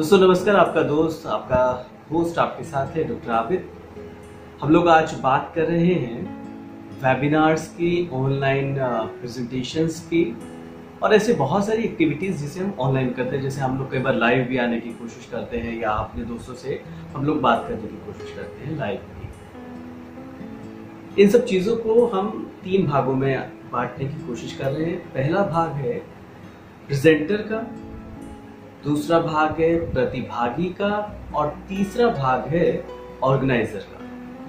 दोस्तों, नमस्कार आपका दोस्त, आपका होस्ट आपके साथ है डॉक्टर आबिद। हम लोग आज बात कर रहे हैं वेबिनार्स की ऑनलाइन प्रेजेंटेशंस की और ऐसे बहुत सारी एक्टिविटीज़ जिसे हम ऑनलाइन करते हैं। जैसे हम लोग कई बार लाइव भी आने की कोशिश करते हैं या अपने दोस्तों से हम लोग बात करने की कोशिश करते हैं लाइव की। इन सब चीज़ों को हम तीन भागों में बांटने की कोशिश कर रहे हैं। पहला भाग है प्रेजेंटर का दूसरा भाग है प्रतिभागी का और तीसरा भाग है ऑर्गेनाइजर का,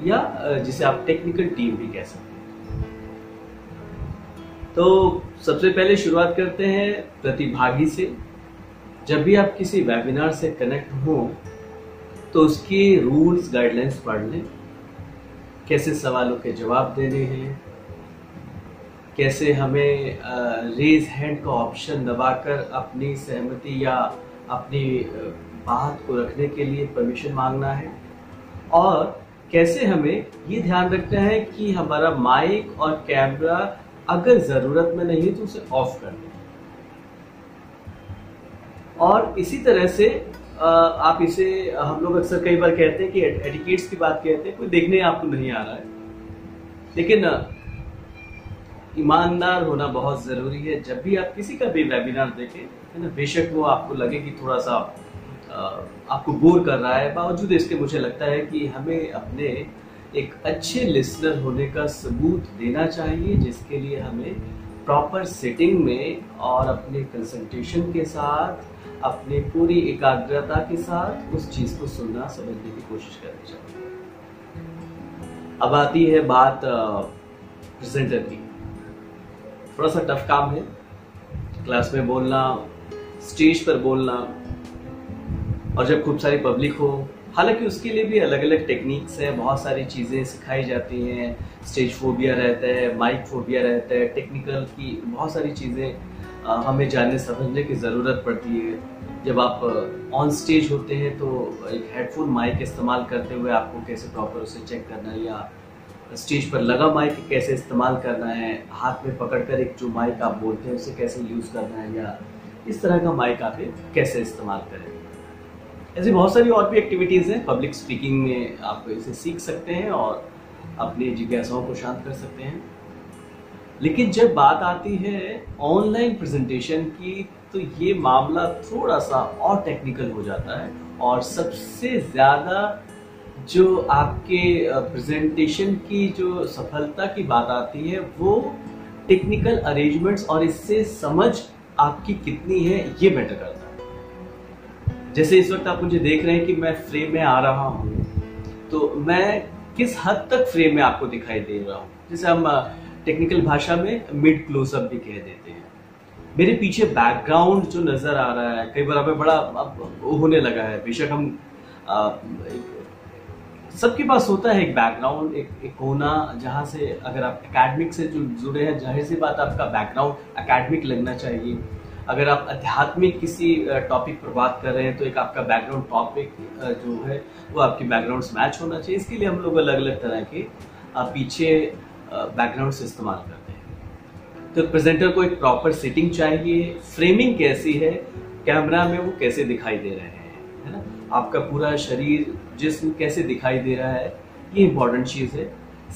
या जिसे आप टेक्निकल टीम भी कह सकते हैं। तो सबसे पहले शुरुआत करते हैं प्रतिभागी से। जब भी आप किसी वेबिनार से कनेक्ट हो तो उसकी रूल्स गाइडलाइंस पढ़ लें। कैसे सवालों के जवाब देने हैं कैसे हमें रेज हैंड का ऑप्शन दबाकर अपनी सहमति या अपनी बात को रखने के लिए परमिशन मांगना है? और कैसे हमें ये ध्यान रखना है कि हमारा माइक और कैमरा अगर ज़रूरत में नहीं तो उसे ऑफ़ कर दें। और इसी तरह से आप इसे, हम लोग अक्सर कई बार कहते हैं कि एटिकेट्स की बात कहते हैं, कोई देखने आपको नहीं आ रहा है। लेकिन ईमानदार होना बहुत ज़रूरी है। जब भी आप किसी का भी वेबिनार देखें, है ना, बेशक वो आपको लगे कि थोड़ा सा आपको बोर कर रहा है। बावजूद इसके मुझे लगता है कि हमें अपने एक अच्छे लिसनर होने का सबूत देना चाहिए, जिसके लिए हमें प्रॉपर सेटिंग में और अपने कंसंट्रेशन के साथ, अपने पूरी एकाग्रता के साथ उस चीज़ को सुनना, समझने की कोशिश करनी चाहिए। अब आती है बात प्रेजेंटर की। थोड़ा सा टफ काम है। क्लास में बोलना स्टेज पर बोलना, और जब खूब सारी पब्लिक हो, हालाँकि उसके लिए भी अलग अलग टेक्निक्स हैं, बहुत सारी चीज़ें सिखाई जाती हैं। स्टेज फोबिया रहता है माइक फोबिया रहता है टेक्निकल की बहुत सारी चीज़ें हमें जानने, समझने की ज़रूरत पड़ती है। जब आप ऑन स्टेज होते हैं तो एक हेडफोन माइक इस्तेमाल करते हुए आपको कैसे प्रॉपर उसे चेक करना या स्टेज पर लगा माइक कैसे इस्तेमाल करना है, हाथ में पकड़कर एक जो माइक आप बोलते हैं उसे कैसे यूज़ करना है या इस तरह का माइक आप कैसे इस्तेमाल करें? ऐसी बहुत सारी और भी एक्टिविटीज़ हैं। पब्लिक स्पीकिंग में आप इसे सीख सकते हैं और अपनी जिज्ञासाओं को शांत कर सकते हैं। लेकिन जब बात आती है ऑनलाइन प्रेजेंटेशन की तो ये मामला थोड़ा सा और टेक्निकल हो जाता है और सबसे ज़्यादा जो आपके प्रेजेंटेशन की जो सफलता की बात आती है वो टेक्निकल अरेंजमेंट्स और इससे समझ आपकी कितनी है ये मैटर करता है। जैसे इस वक्त आप मुझे देख रहे हैं कि मैं फ्रेम में आ रहा हूँ तो मैं किस हद तक फ्रेम में आपको दिखाई दे रहा हूँ? जैसे हम टेक्निकल भाषा में मिड क्लोजअप भी कह देते हैं। मेरे पीछे बैकग्राउंड जो नज़र आ रहा है कई बार हमें बड़ा होने लगा है। बेशक हम आ, सबके पास होता है एक बैकग्राउंड एक एक कोना जहाँ से अगर आप एकेडमिक से जो जुड़े हैं, ज़ाहिर सी बात आपका बैकग्राउंड एकेडमिक लगना चाहिए। अगर आप आध्यात्मिक किसी टॉपिक पर बात कर रहे हैं तो एक आपका बैकग्राउंड टॉपिक जो है, वो आपके बैकग्राउंड मैच होना चाहिए। इसके लिए हम लोग अलग अलग तरह के पीछे बैकग्राउंड से इस्तेमाल करते हैं। तो प्रेजेंटर को एक प्रॉपर सेटिंग चाहिए। फ्रेमिंग कैसी है? कैमरा में वो कैसे दिखाई दे रहे हैं? है ना? आपका पूरा शरीर जिसम कैसे दिखाई दे रहा है, ये इंपॉर्टेंट चीज़ है।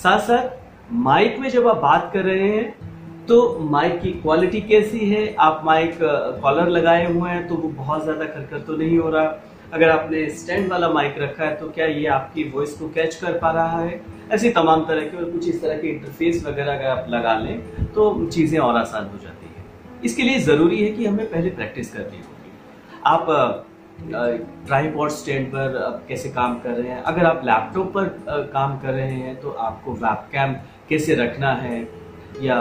साथ साथ माइक में जब आप बात कर रहे हैं तो माइक की क्वालिटी कैसी है? आप माइक कॉलर लगाए हुए हैं तो वो बहुत ज़्यादा खरखर तो नहीं हो रहा। अगर आपने स्टैंड वाला माइक रखा है तो क्या ये आपकी वॉइस को कैच कर पा रहा है? ऐसी तमाम तरह के और कुछ इस तरह के इंटरफेस वगैरह अगर आप लगा लें तो चीज़ें और आसान हो जाती है। इसके लिए ज़रूरी है कि हमें पहले प्रैक्टिस करनी होगी। आप ट्राईपॉड स्टैंड पर आप कैसे काम कर रहे हैं? अगर आप लैपटॉप पर काम कर रहे हैं तो आपको वेबकैम कैसे रखना है? या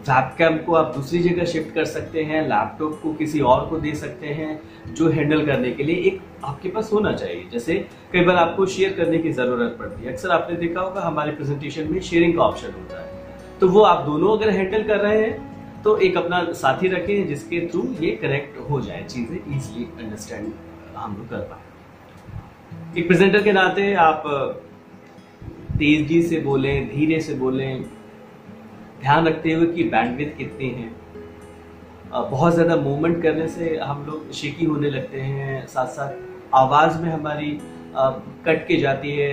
वेबकैम को आप दूसरी जगह शिफ्ट कर सकते हैं लैपटॉप को किसी और को दे सकते हैं, जो हैंडल करने के लिए एक आपके पास होना चाहिए। जैसे कई बार आपको शेयर करने की ज़रूरत पड़ती है। अक्सर आपने देखा होगा, हमारे प्रेजेंटेशन में शेयरिंग का ऑप्शन होता है। तो वो आप दोनों अगर हैंडल कर रहे हैं तो एक अपना साथी रखें, जिसके थ्रू ये करेक्ट हो जाए। चीज़ें इजीली अंडरस्टैंड हम लोग कर पाए। एक प्रेजेंटर के नाते आप तेज़ी से बोलें, धीरे से बोलें, ध्यान रखते हुए कि बैंडविथ कितनी है। बहुत ज़्यादा मूवमेंट करने से हम लोग शेकी होने लगते हैं। साथ साथ आवाज़ में हमारी कट के जाती है।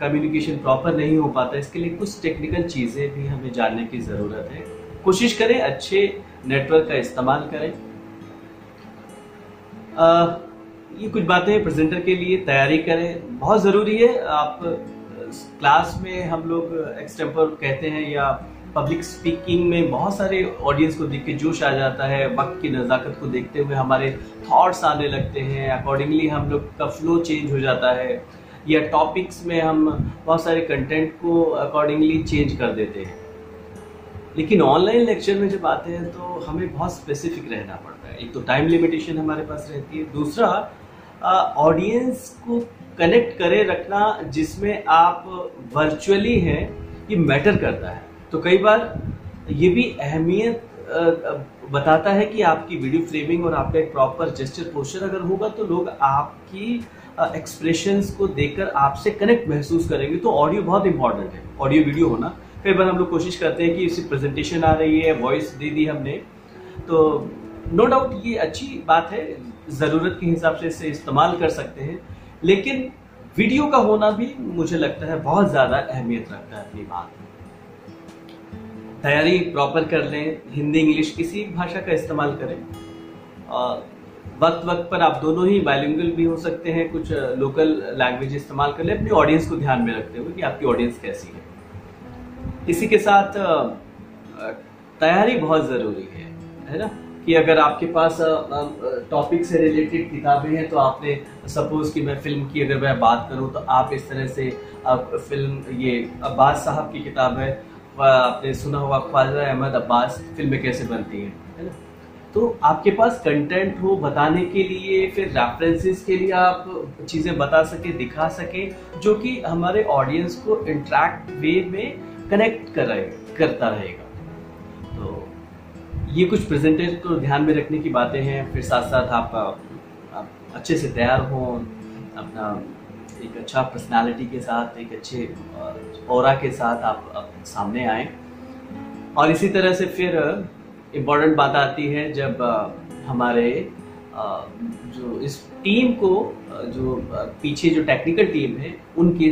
कम्युनिकेशन प्रॉपर नहीं हो पाता इसके लिए कुछ टेक्निकल चीज़ें भी हमें जानने की ज़रूरत है। कोशिश करें अच्छे नेटवर्क का इस्तेमाल करें। ये कुछ बातें प्रेजेंटर के लिए तैयारी करें। बहुत ज़रूरी है, आप क्लास में हम लोग एक्सटेम्पर कहते हैं या पब्लिक स्पीकिंग में बहुत सारे ऑडियंस को देख के जोश आ जाता है, वक्त की नज़ाकत को देखते हुए हमारे थॉट्स आने लगते हैं। अकॉर्डिंगली हम लोग का फ्लो चेंज हो जाता है। या टॉपिक्स में हम बहुत सारे कंटेंट को अकॉर्डिंगली चेंज कर देते हैं। लेकिन ऑनलाइन लेक्चर में जब आते हैं तो हमें बहुत स्पेसिफिक रहना पड़ता है। एक तो टाइम लिमिटेशन हमारे पास रहती है। दूसरा ऑडियंस को कनेक्ट करे रखना जिसमें आप वर्चुअली हैं, ये मैटर करता है। तो कई बार ये भी अहमियत बताता है कि आपकी वीडियो फ्रेमिंग और आपका एक प्रॉपर जेस्टर पोस्टर अगर होगा तो लोग आपकी एक्सप्रेशंस को देखकर आपसे कनेक्ट महसूस करेंगे। तो ऑडियो बहुत इंपॉर्टेंट है। ऑडियो वीडियो होना। कई बार हम लोग कोशिश करते हैं कि इसी प्रेजेंटेशन आ रही है वॉइस दे दी हमने। तो नो no डाउट ये अच्छी बात है। ज़रूरत के हिसाब से इसे इस्तेमाल कर सकते हैं। लेकिन वीडियो का होना भी मुझे लगता है बहुत ज़्यादा अहमियत रखता है अपनी बात। तैयारी प्रॉपर कर लें, हिंदी इंग्लिश किसी भाषा का इस्तेमाल करें। वक्त वक्त पर आप दोनों ही बायलिंगुअल भी हो सकते हैं, कुछ लोकल लैंग्वेज इस्तेमाल कर लें, अपनी ऑडियंस को ध्यान में रखते हुए कि आपकी ऑडियंस कैसी है। इसी के साथ तैयारी बहुत ज़रूरी है है ना? कि अगर आपके पास टॉपिक से रिलेटेड किताबें हैं तो आपने सपोज़ कि मैं फ़िल्म की अगर मैं बात करूँ तो आप इस तरह से आप फ़िल्म ये अब्बास साहब की किताब है आपने सुना होगा ख्वाजा अहमद अब्बास फ़िल्में कैसे बनती हैं, है ना? तो आपके पास कंटेंट हो बताने के लिए, फिर रेफरेंसेस के लिए आप चीज़ें बता सके, दिखा सके, जो कि हमारे ऑडियंस को इंट्रैक्ट वे में कनेक्ट कर रहे, करता रहेगा। ये कुछ प्रेजेंटेज को ध्यान में रखने की बातें हैं फिर साथ साथ आप, आप अच्छे से तैयार हों अपना एक अच्छा पर्सनालिटी के साथ एक अच्छे और के साथ आप, आप सामने आए। और इसी तरह से फिर इम्पोर्टेंट बात आती है जब हमारे जो इस टीम को जो पीछे जो टेक्निकल टीम है उनकी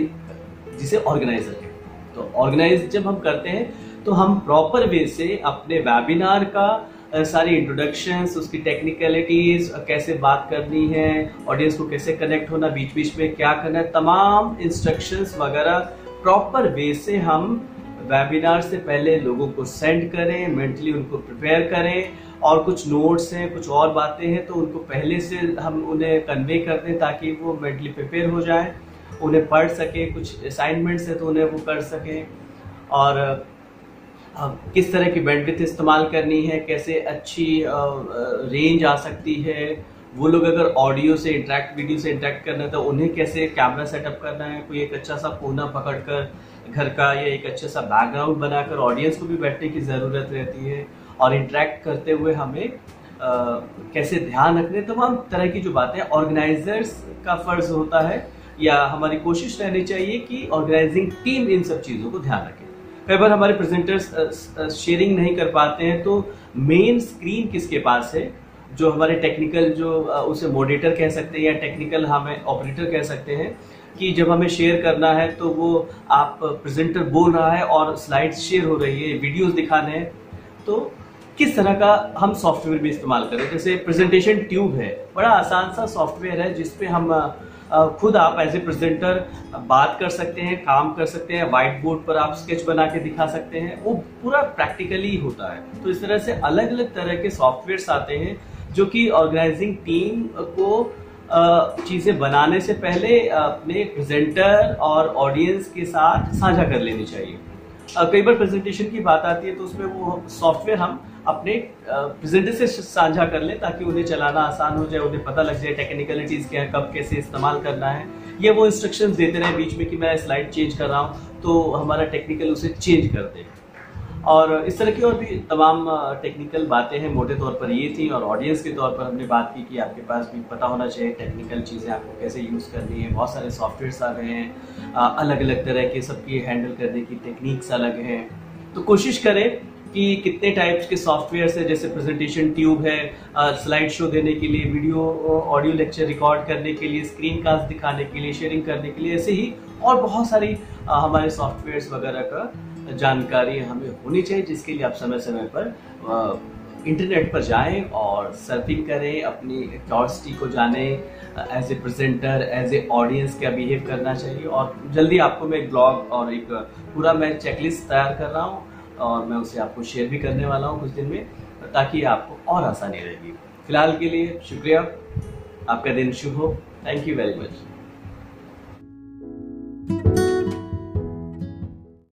जिसे ऑर्गेनाइजर है। तो ऑर्गेनाइज जब हम करते हैं तो हम प्रॉपर वे से अपने वेबिनार का सारी इंट्रोडक्शन उसकी टेक्निकलिटीज कैसे बात करनी है ऑडियंस को कैसे कनेक्ट होना बीच बीच में क्या करना है, तमाम इंस्ट्रक्शंस वगैरह प्रॉपर वे से हम वेबिनार से पहले लोगों को सेंड करें मेंटली उनको प्रिपेयर करें और कुछ नोट्स हैं, कुछ और बातें हैं तो उनको पहले से हम उन्हें कन्वे कर दें ताकि वो मेंटली प्रिपेयर हो जाए, उन्हें पढ़ सके, कुछ असाइनमेंट्स हैं तो उन्हें वो कर सकें और किस तरह की बैंडविथ इस्तेमाल करनी है कैसे अच्छी रेंज आ सकती है वो लोग अगर ऑडियो से इंटरेक्ट वीडियो से इंटरेक्ट करना है तो उन्हें कैसे कैमरा सेटअप करना है? कोई एक अच्छा सा कोना पकड़कर घर का या एक अच्छा सा बैकग्राउंड बनाकर ऑडियंस को भी बैठने की ज़रूरत रहती है और इंटरेक्ट करते हुए हमें आ, कैसे ध्यान रखने तमाम तरह की जो बातें ऑर्गेनाइजर्स का फ़र्ज़ होता है या हमारी कोशिश रहनी चाहिए कि ऑर्गेनाइजिंग टीम इन सब चीज़ों को ध्यान रखे। कई बार हमारे प्रेजेंटर्स शेयरिंग नहीं कर पाते हैं तो मेन स्क्रीन किसके पास है? जो हमारे टेक्निकल जो उसे मोडेटर कह सकते हैं या टेक्निकल हमें ऑपरेटर कह सकते हैं कि जब हमें शेयर करना है तो वो आप प्रेजेंटर बोल रहा है और स्लाइड्स शेयर हो रही है वीडियोस दिखाने हैं। तो किस तरह का हम सॉफ्टवेयर भी इस्तेमाल करें? जैसे प्रेजेंटेशन ट्यूब है, बड़ा आसान सा सॉफ्टवेयर है जिसपे हम खुद आप एज ए प्रेजेंटर बात कर सकते हैं, काम कर सकते हैं व्हाइट बोर्ड पर आप स्केच बना के दिखा सकते हैं, वो पूरा प्रैक्टिकली होता है। तो इस तरह से अलग अलग तरह के सॉफ्टवेयर आते हैं, जो कि ऑर्गेनाइजिंग टीम को चीज़ें बनाने से पहले अपने प्रेजेंटर और ऑडियंस के साथ साझा कर लेनी चाहिए। कई बार प्रेजेंटेशन की बात आती है तो उसमें वो सॉफ्टवेयर हम अपने प्रेजेंटर से साझा कर लें ताकि उन्हें चलाना आसान हो जाए, उन्हें पता लग जाए टेक्निकलिटीज क्या है, कब कैसे इस्तेमाल करना है। ये वो इंस्ट्रक्शंस देते रहे बीच में कि मैं स्लाइड चेंज कर रहा हूँ तो हमारा टेक्निकल उसे चेंज कर दे। और इस तरह की और भी तमाम टेक्निकल बातें हैं, मोटे तौर पर ये थी और ऑडियंस के तौर पर हमने बात की कि आपके पास भी पता होना चाहिए टेक्निकल चीज़ें आपको कैसे यूज़ करनी है। बहुत सारे सॉफ्टवेयर आ गए हैं अलग अलग तरह के सबकी हैंडल करने की टेक्निक्स अलग हैं। तो कोशिश करें कि कितने टाइप्स के सॉफ्टवेयर है, जैसे प्रेजेंटेशन ट्यूब है स्लाइड शो देने के लिए वीडियो ऑडियो लेक्चर रिकॉर्ड करने के लिए स्क्रीन कास्ट दिखाने के लिए शेयरिंग करने के लिए, ऐसे ही और बहुत सारी हमारे सॉफ्टवेयर वगैरह का जानकारी हमें होनी चाहिए, जिसके लिए आप समय समय पर इंटरनेट पर जाएँ और सर्फिंग करें, अपनी क्यूरियोसिटी को जानें as a presenter as a audience क्या बिहेव करना चाहिए और जल्दी आपको मैं एक ब्लॉग और एक पूरा मैं चेकलिस्ट तैयार कर रहा हूँ। और मैं उसे आपको शेयर भी करने वाला हूँ कुछ दिन में, ताकि आपको और आसानी रहेगी। फ़िलहाल के लिए शुक्रिया। आपका दिन शुभ हो। Thank you very much